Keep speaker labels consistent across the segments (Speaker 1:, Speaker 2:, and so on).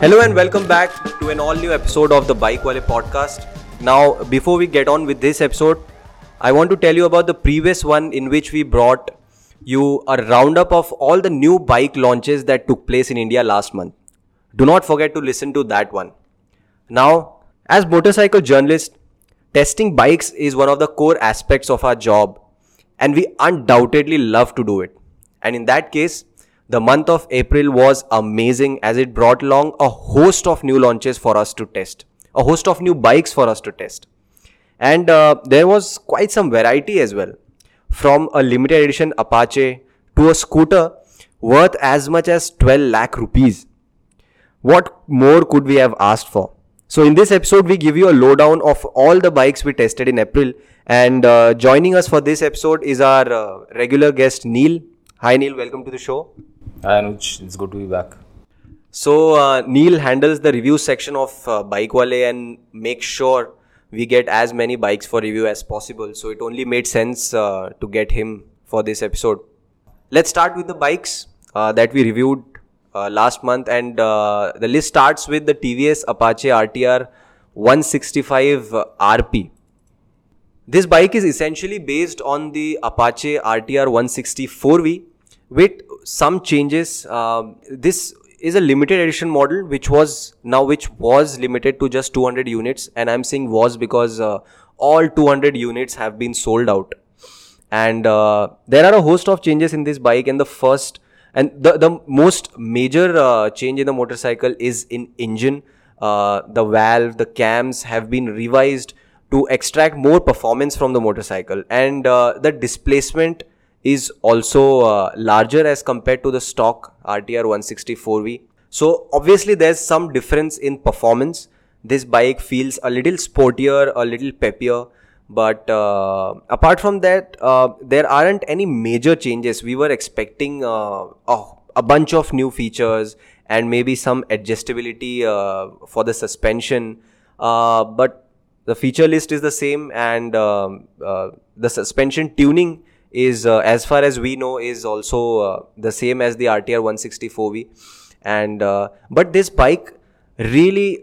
Speaker 1: Hello and welcome back to an all new episode of the BikeWale podcast. Now, before we get on with this episode, I want to tell you about the previous one in which we brought you a roundup of all the new bike launches that took place in India last month. Do not forget to listen to that one. Now, as motorcycle journalists, testing bikes is one of the core aspects of our job and we undoubtedly love to do it. And in that case, the month of April was amazing as it brought along a host of new launches for us to test, a host of new bikes for us to test. And uh, there was quite some variety as well. From a limited edition Apache to a scooter worth as much as 12 lakh rupees. What more could we have asked for? So, in this episode, we give you a lowdown of all the bikes we tested in April. And uh, joining us for this episode is our uh, regular guest, Neil. Hi, Neil. Welcome to the show.
Speaker 2: Hi Anuj, it's good to be back.
Speaker 1: So uh, Neil handles the review section of uh, BikeWale and makes sure we get as many bikes for review as possible. So it only made sense uh, to get him for this episode. Let's start with the bikes uh, that we reviewed uh, last month, and uh, the list starts with the TVS Apache RTR 165 RP. This bike is essentially based on the Apache RTR 164V with some changes. Um, this is a limited edition model which was now which was limited to just 200 units. And i'm saying was because uh, all 200 units have been sold out. And uh, there are a host of changes in this bike. And the first and the, the most major uh, change in the motorcycle is in engine. Uh, the valve the cams have been revised to extract more performance from the motorcycle. And uh, the displacement is also uh, larger as compared to the stock RTR 164V. So obviously there's some difference in performance. This bike feels a little sportier, a little peppier. But uh, apart from that, uh, there aren't any major changes. We were expecting uh, a bunch of new features and maybe some adjustability uh, for the suspension. Uh, but the feature list is the same and um, the suspension tuning is uh, as far as we know is also uh, the same as the RTR 164V and uh, but this bike really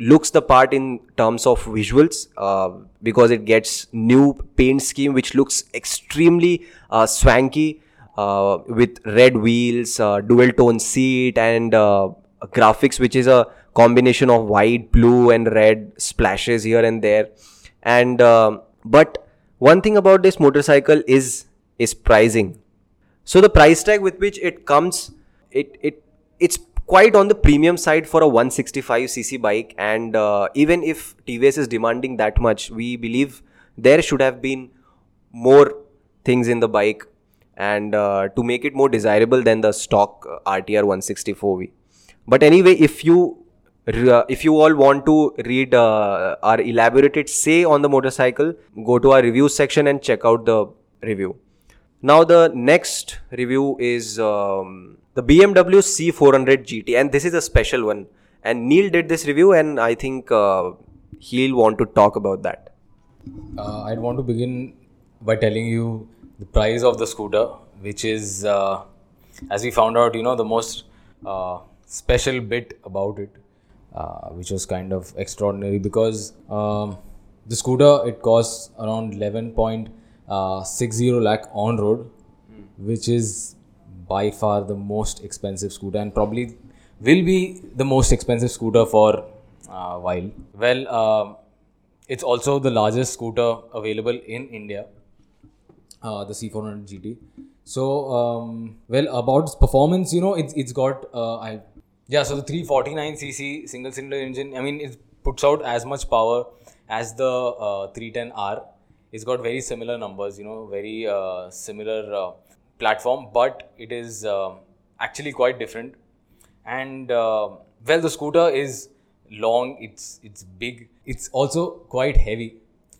Speaker 1: looks the part in terms of visuals uh, because it gets new paint scheme which looks extremely uh, swanky uh, with red wheels dual tone seat and graphics which is a combination of white blue and red splashes here and there. And but one thing about this motorcycle is is pricing. So the price tag with which it comes, it it it's quite on the premium side for a 165cc bike. And uh, even if TVS is demanding that much, we believe there should have been more things in the bike and uh, to make it more desirable than the stock uh, RTR 164V. But anyway, if you uh, if you all want to read uh, our elaborated say on the motorcycle, go to our review section and check out the review. Now the next review is um, the BMW C400 GT, and this is a special one. And Neil did this review, and I think uh, he'll want to talk about that.
Speaker 2: Uh, I'd want to begin by telling you the price of the scooter, which is, uh, as we found out, you know, the most uh, special bit about it, uh, which was kind of extraordinary because um, the scooter it costs around 11 uh, 60 lakh on road, which is by far the most expensive scooter and probably will be the most expensive scooter for a uh, while. Well, uh, it's also the largest scooter available in India, uh, the C400 GT. So, um, well, about performance, you know, it's it's got uh, I yeah, so the 349cc single cylinder engine. I mean, it puts out as much power as the uh, 310R it's got very similar numbers, you know, very uh, similar uh, platform, but it is uh, actually quite different. And uh, well, the scooter is long, it's it's big, it's also quite heavy,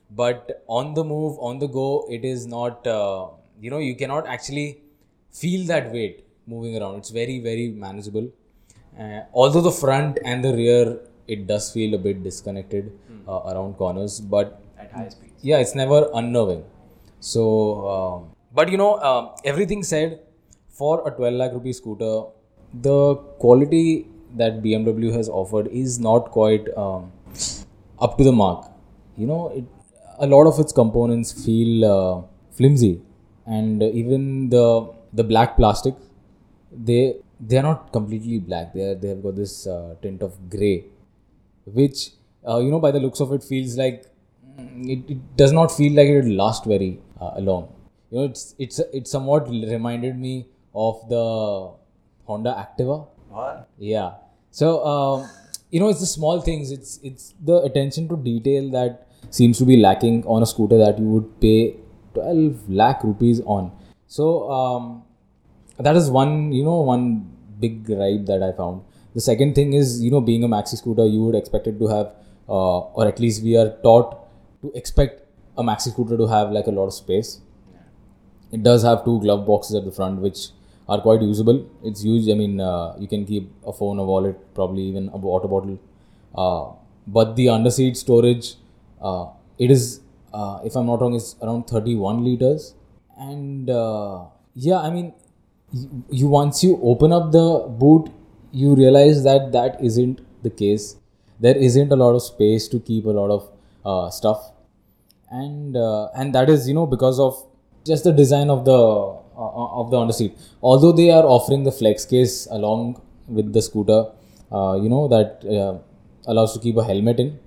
Speaker 2: but on the move, on the go, it is not. Uh, you know, you cannot actually feel that weight moving around. It's very very manageable. Uh, although the front and the rear, it does feel a bit disconnected hmm. around corners, but
Speaker 1: at high speed
Speaker 2: yeah it's never unnerving so uh, but you know uh, everything said for a 12 lakh rupee scooter the quality that BMW has offered is not quite um, up to the mark. You know, it, a lot of its components feel uh, flimsy, and even the the black plastic, they they are not completely black. They are, they have got this uh, tint of gray, which uh, you know by the looks of it feels like mm, it, it does not feel like it will last very uh, long. You know, it's it's it somewhat reminded me of the Honda Activa.
Speaker 1: What?
Speaker 2: Yeah. So um, you know, it's the small things. It's it's the attention to detail that seems to be lacking on a scooter that you would pay 12 lakh rupees on. So um, that is one you know one big gripe that I found. The second thing is you know being a maxi scooter, you would expect it to have, uh, or at least we are taught to expect a maxi scooter to have like a lot of space. It does have two glove boxes at the front, which are quite usable. It's huge. I mean, uh, you can keep a phone, a wallet, probably even a water bottle. Uh, but the underseat storage, uh, it is, uh, if I'm not wrong, is around 31 liters. And uh, yeah, I mean, you, once you open up the boot, you realize that that isn't the case. There isn't a lot of space to keep a lot of uh, stuff, and and that is you know because of just the design of the uh, of the underseat. Although they are offering the flex case along with the scooter, uh, you know that uh, allows to keep a helmet in,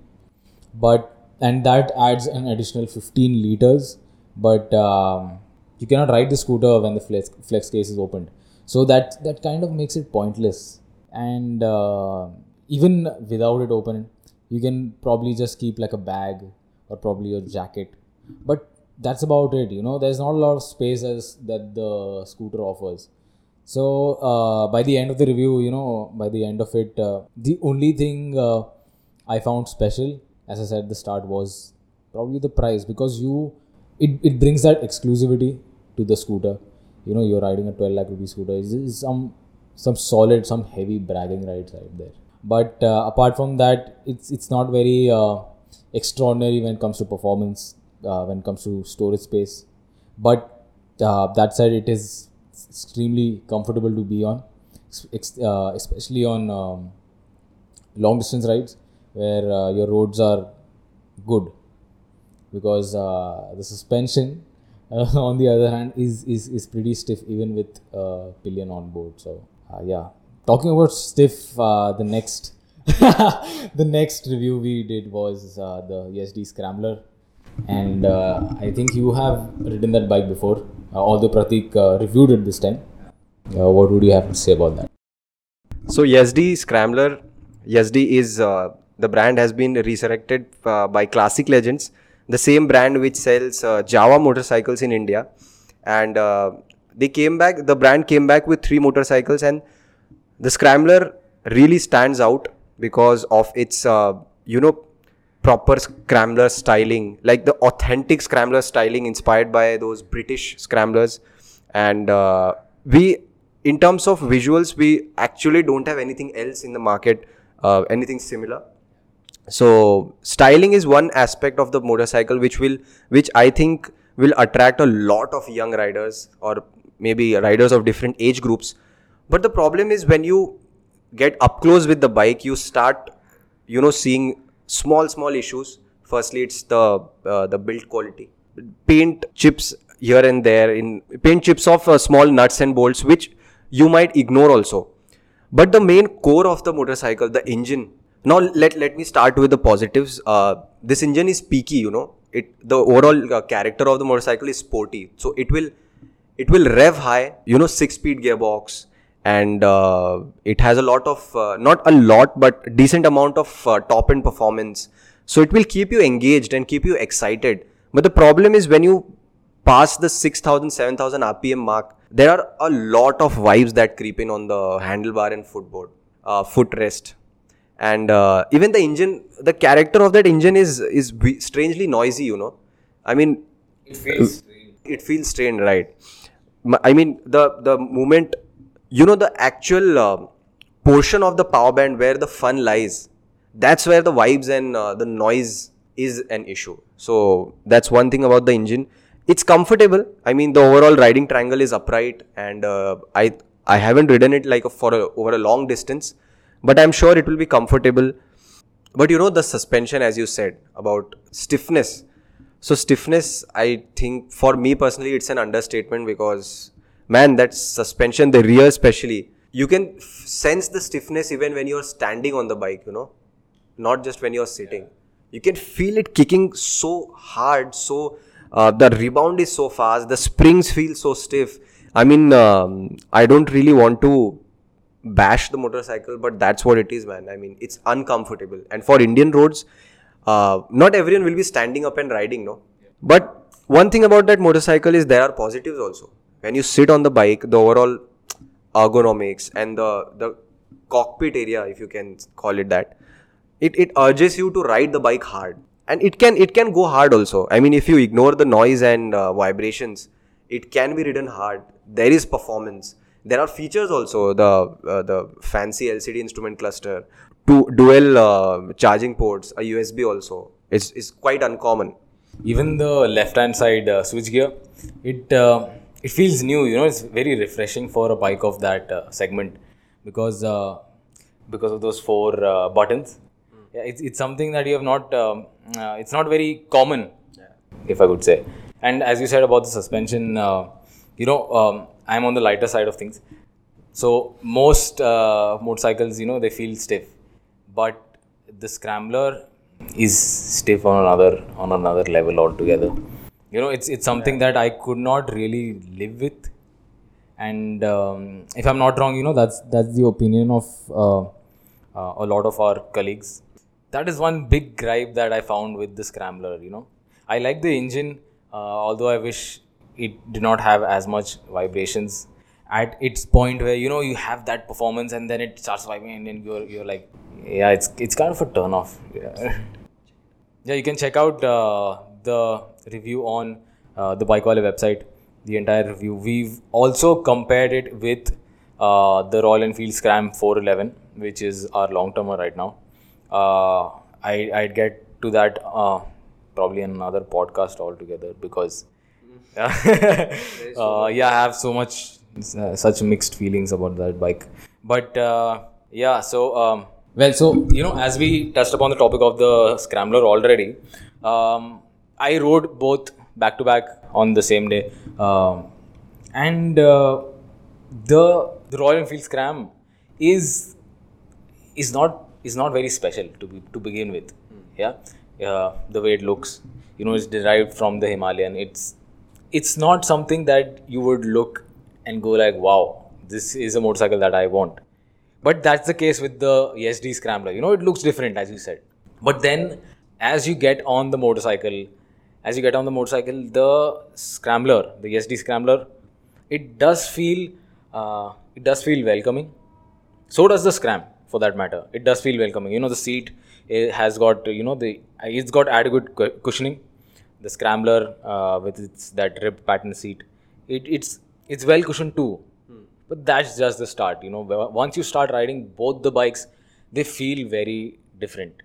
Speaker 2: but and that adds an additional 15 liters. But um, you cannot ride the scooter when the flex, flex case is opened, so that that kind of makes it pointless. And uh, even without it open, you can probably just keep like a bag or probably your jacket. But that's about it you know? There's not a lot of space as that the scooter offers. So uh, by the end of the review you know by the end of it uh, the only thing uh, i found special as i said the start was probably the price. Because you it, it brings that exclusivity to the scooter. You know you're riding a 12 lakh rupee scooter. Is some some solid some heavy bragging rights right there. But uh, apart from that it's it's not very uh, extraordinary when it comes to performance uh, when it comes to storage space. But uh, that said, it is extremely comfortable to be on, uh, especially on um, long distance rides where uh, your roads are good. Because the suspension uh, on the other hand is, is, is pretty stiff even with a pillion on board. So yeah, talking about stiff, the next the next review we did was the Yezdi Scrambler and uh, I think you have ridden that bike before, uh, although Pratik uh, reviewed it this time. Uh, what would you have to say about that?
Speaker 1: So Yezdi Scrambler, Yezdi is uh, the brand has been resurrected uh, by Classic Legends, the same brand which sells Jawa motorcycles in India, and they came back. The brand came back with three motorcycles, and the Scrambler really stands out because of its you know proper scrambler styling, like the authentic scrambler styling inspired by those British scramblers. And uh, we, in terms of visuals, we actually don't have anything else in the market, uh, anything similar. So styling is one aspect of the motorcycle which will, which I think will attract a lot of young riders or maybe riders of different age groups. But the problem is when you get up close with the bike, you start, you know, seeing small small issues. Firstly it's the uh, the build quality. Paint chips here and there in paint chips of uh, small nuts and bolts which you might ignore also. But the main core of the motorcycle the engine now let let me start with the positives. Uh, this engine is peaky you know. It the overall uh, character of the motorcycle is sporty. So it will it will rev high you know six speed gearbox. And uh, it has a lot of uh, not a lot but decent amount of uh, top end performance. So it will keep you engaged and keep you excited. But the problem is when you pass the 6000 7000 rpm mark there are a lot of vibes that creep in on the handlebar and footboard uh, footrest and uh, even the engine the character of that engine is is strangely noisy you know. I mean
Speaker 2: it feels strange.
Speaker 1: it feels strange right. I mean the the moment you know the actual uh, portion of the power band where the fun lies that's where the vibes and uh, the noise is an issue. So that's one thing about the engine. It's comfortable. I mean the overall riding triangle is upright and uh, i i haven't ridden it like a, for a, over a long distance but I'm sure it will be comfortable. But you know, the suspension, as you said, about stiffness. So, stiffness, I think for me personally, it's an understatement because, man, that suspension, the rear especially, you can f- sense the stiffness even when you're standing on the bike, you know, not just when you're sitting. You can feel it kicking so hard, so uh, the rebound is so fast, the springs feel so stiff. I mean, um, I don't really want to bash the motorcycle, but that's what it is, man. I mean, it's uncomfortable. And for Indian roads, uh, not everyone will be standing up and riding, no? But one thing about that motorcycle is there are positives also. When you sit on the bike, the overall ergonomics and the, the cockpit area, if you can call it that, it, it urges you to ride the bike hard. And it can it can go hard also. I mean, if you ignore the noise and uh, vibrations, it can be ridden hard. There is performance there are features also the uh, the fancy LCD instrument cluster, two dual uh, charging ports, a USB also. It's, it's quite uncommon.
Speaker 2: Even the left hand side uh, switch gear, it uh, it feels new. You know, it's very refreshing for a bike of that uh, segment because uh, because of those four buttons. Yeah, it's, it's something that you have not. Um, it's not very common, if I could say. And as you said about the suspension, you know. Um, I'm on the lighter side of things. So most uh, motorcycles, you know, they feel stiff, but the scrambler is stiff on another on another level altogether. You know, it's it's something that I could not really live with, and um, if I'm not wrong, you know, that's that's the opinion of uh, uh, a lot of our colleagues. That is one big gripe that I found with the scrambler. You know, I like the engine, uh, although I wish it did not have as much vibrations at its point where you know you have that performance and then it starts vibing and then you're you're like yeah it's it's kind of a turn off. Yeah, yeah you can check out uh, the review on uh, the Bikewale website the entire review. We've also compared it with uh, the Royal Enfield Scram 411 which is our long termer right now. Uh, I, I'd get to that uh, probably in another podcast altogether because uh, yeah, I have so much, uh, such mixed feelings about that bike. But uh, yeah, so um, well, so you know, as we touched upon the topic of the scrambler already, um, I rode both back to back on the same day, um, and uh, the the Royal Enfield Scram is is not is not very special to be, to begin with. Yeah, uh, the way it looks, you know, it's derived from the Himalayan. It's it's not something that you would look and go like, wow, this is a motorcycle that I want. But that's the case with the Yezdi Scrambler. You know, it looks different, as you said. But then, as you get on the motorcycle, as you get on the motorcycle, the Scrambler, the Yezdi Scrambler, it does feel, uh, it does feel welcoming. So does the Scram, for that matter. It does feel welcoming. You know, the seat has got, you know, the it's got adequate cushioning the scrambler uh, with its that ribbed pattern seat it, it's it's well cushioned too. Hmm. but that's just the start you know. Once you start riding both the bikes they feel very different.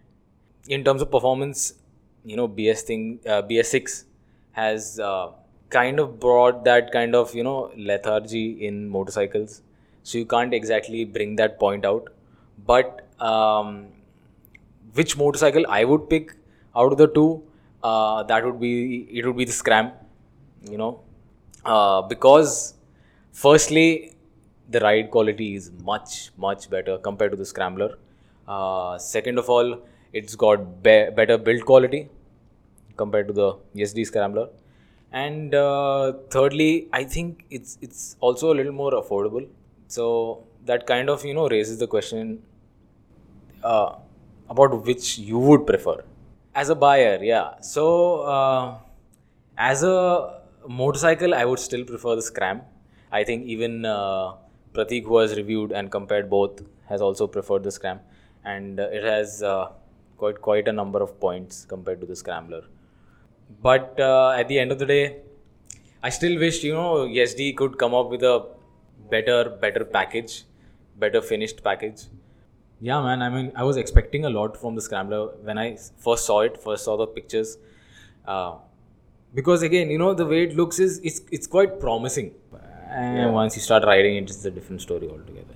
Speaker 2: In terms of performance you know bs thing uh, bs6 has uh, kind of brought that kind of you know lethargy in motorcycles. So you can't exactly bring that point out. But um, which motorcycle i would pick out of the two uh, that would be it would be the scram you know. Uh, because firstly the ride quality is much much better compared to the scrambler. Uh, second of all it's got be- better build quality compared to the Yezdi scrambler. And uh, thirdly i think it's it's also a little more affordable. So that kind of you know raises the question uh, about which you would prefer as a buyer, yeah. So, uh, as a motorcycle, I would still prefer the Scram. I think even uh, Pratik, who has reviewed and compared both, has also preferred the Scram, and uh, it has uh, quite quite a number of points compared to the Scrambler. But uh, at the end of the day, I still wish you know Yezdi could come up with a better better package, better finished package yeah, man. I mean, I was expecting a lot from the scrambler when I first saw it, first saw the pictures. Uh, because again, you know, the way it looks is it's it's quite promising. And yeah. once you start riding it, it's a different story altogether.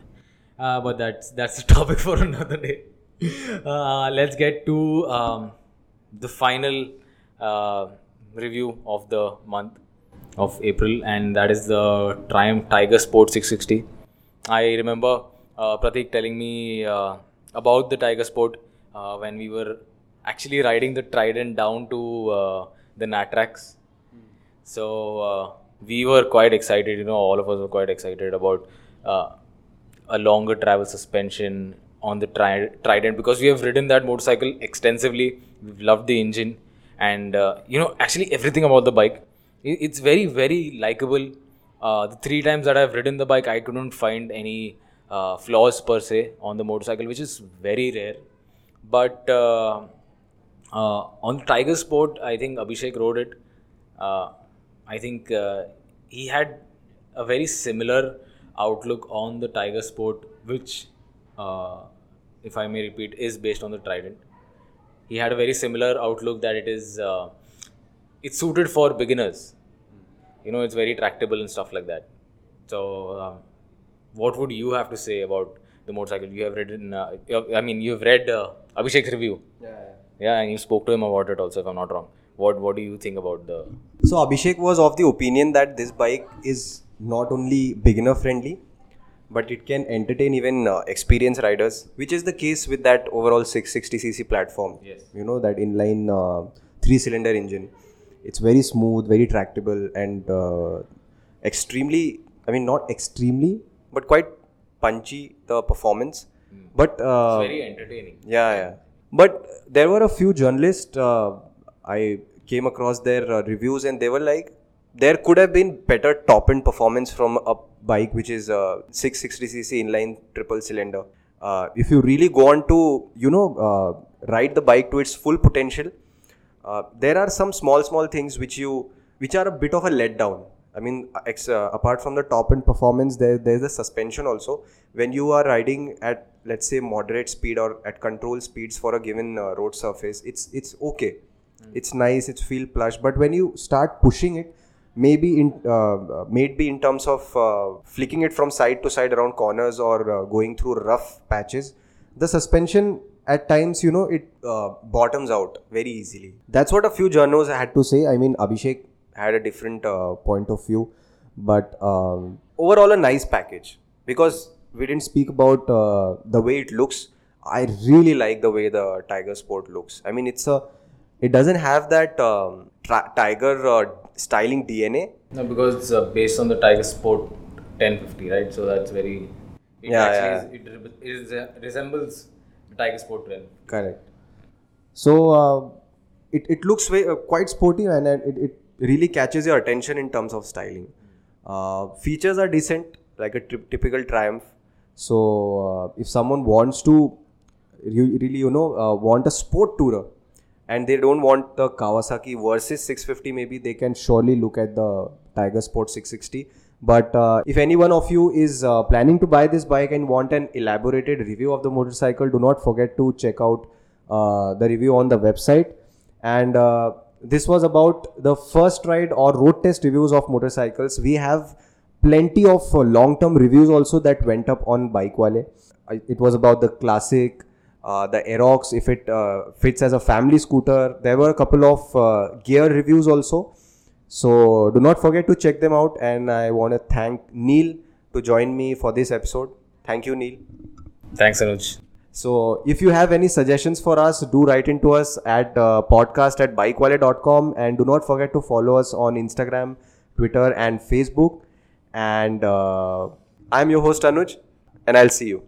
Speaker 2: uh, but that's that's a topic for another day. Uh, let's get to um, the final uh, review of the month of April, and that is the Triumph Tiger Sport 660. I remember uh, Pratik telling me uh, about the Tiger Sport uh, when we were actually riding the Trident down to uh, the Natrax. So uh, we were quite excited, you know, all of us were quite excited about uh, a longer travel suspension on the tri- Trident because we have ridden that motorcycle extensively. We've loved the engine and, uh, you know, actually everything about the bike. It's very, very likable. The three times that I've ridden the bike, I couldn't find any uh, flaws per se on the motorcycle, which is very rare. But uh, uh, on Tiger Sport, I think Abhishek rode it. Uh, I think uh, he had a very similar outlook on the Tiger Sport, which, uh, if I may repeat, is based on the Trident. He had a very similar outlook that it is, it's suited for beginners. You know, it's very tractable and stuff like that. So, um, what would you have to say about the motorcycle? You have ridden, uh, I mean, you've read uh, Abhishek's review. Yeah, Yeah, and you spoke to him about it also, if I'm not wrong. What What do you think about the?
Speaker 1: So Abhishek was of the opinion that this bike is not only beginner friendly, but it can entertain even uh, experienced riders, which is the case with that overall 660cc platform.
Speaker 2: Yes.
Speaker 1: You know that inline uh, three-cylinder engine. It's very smooth, very tractable, and uh, extremely. I mean, not extremely, but quite punchy. The performance, but uh,
Speaker 2: Very entertaining.
Speaker 1: yeah, yeah. But there were a few journalists. Uh, I came across their uh, reviews, and they were like, there could have been better top end performance from a bike which is a 660cc inline triple cylinder. Uh, if you really go on to, you know, uh, ride the bike to its full potential, uh, there are some small, small things which you, which are a bit of a letdown. I mean, ex- uh, apart from the top end performance, there there's the suspension also. When you are riding at let's say moderate speed or at control speeds for a given uh, road surface, it's it's okay, it's nice, it's feel plush. But when you start pushing it, maybe in uh, maybe in terms of uh, flicking it from side to side around corners or uh, going through rough patches, the suspension at times you know it uh, bottoms out very easily. That's what a few journos had to say. I mean, Abhishek had a different uh, point of view, but um, overall a nice package because we didn't speak about uh, the way it looks. I really like the way the Tiger Sport looks. I mean, it's a it doesn't have that um, tra- Tiger uh, styling DNA.
Speaker 2: No, because it's uh, based on the Tiger Sport 1050, right? So that's very. It
Speaker 1: Yeah,
Speaker 2: actually Is, it, re- it is, uh, resembles the Tiger Sport 12.
Speaker 1: Correct. So uh, it, it looks very, uh, quite sporty and it, it really catches your attention in terms of styling. Uh, features are decent, like a tri- typical Triumph. So uh, if someone wants to you really you know uh, want a sport tourer and they don't want the Kawasaki Versys 650 maybe they can surely look at the Tiger Sport 660 but uh, if any one of you is uh, planning to buy this bike and want an elaborated review of the motorcycle do not forget to check out uh, the review on the website and this was about the first ride or road test reviews of motorcycles we have plenty of uh, long term reviews also that went up on Bikewale. I- It was about the classic, uh, the Aerox, if it uh, fits as a family scooter. There were a couple of uh, gear reviews also. So do not forget to check them out. And I want to thank Neil to join me for this episode. Thank you, Neil.
Speaker 2: Thanks, Anuj.
Speaker 1: So if you have any suggestions for us, do write into us at uh, podcast at bikewale.com and do not forget to follow us on Instagram, Twitter and Facebook. And uh, I'm your host Anuj and I'll see you.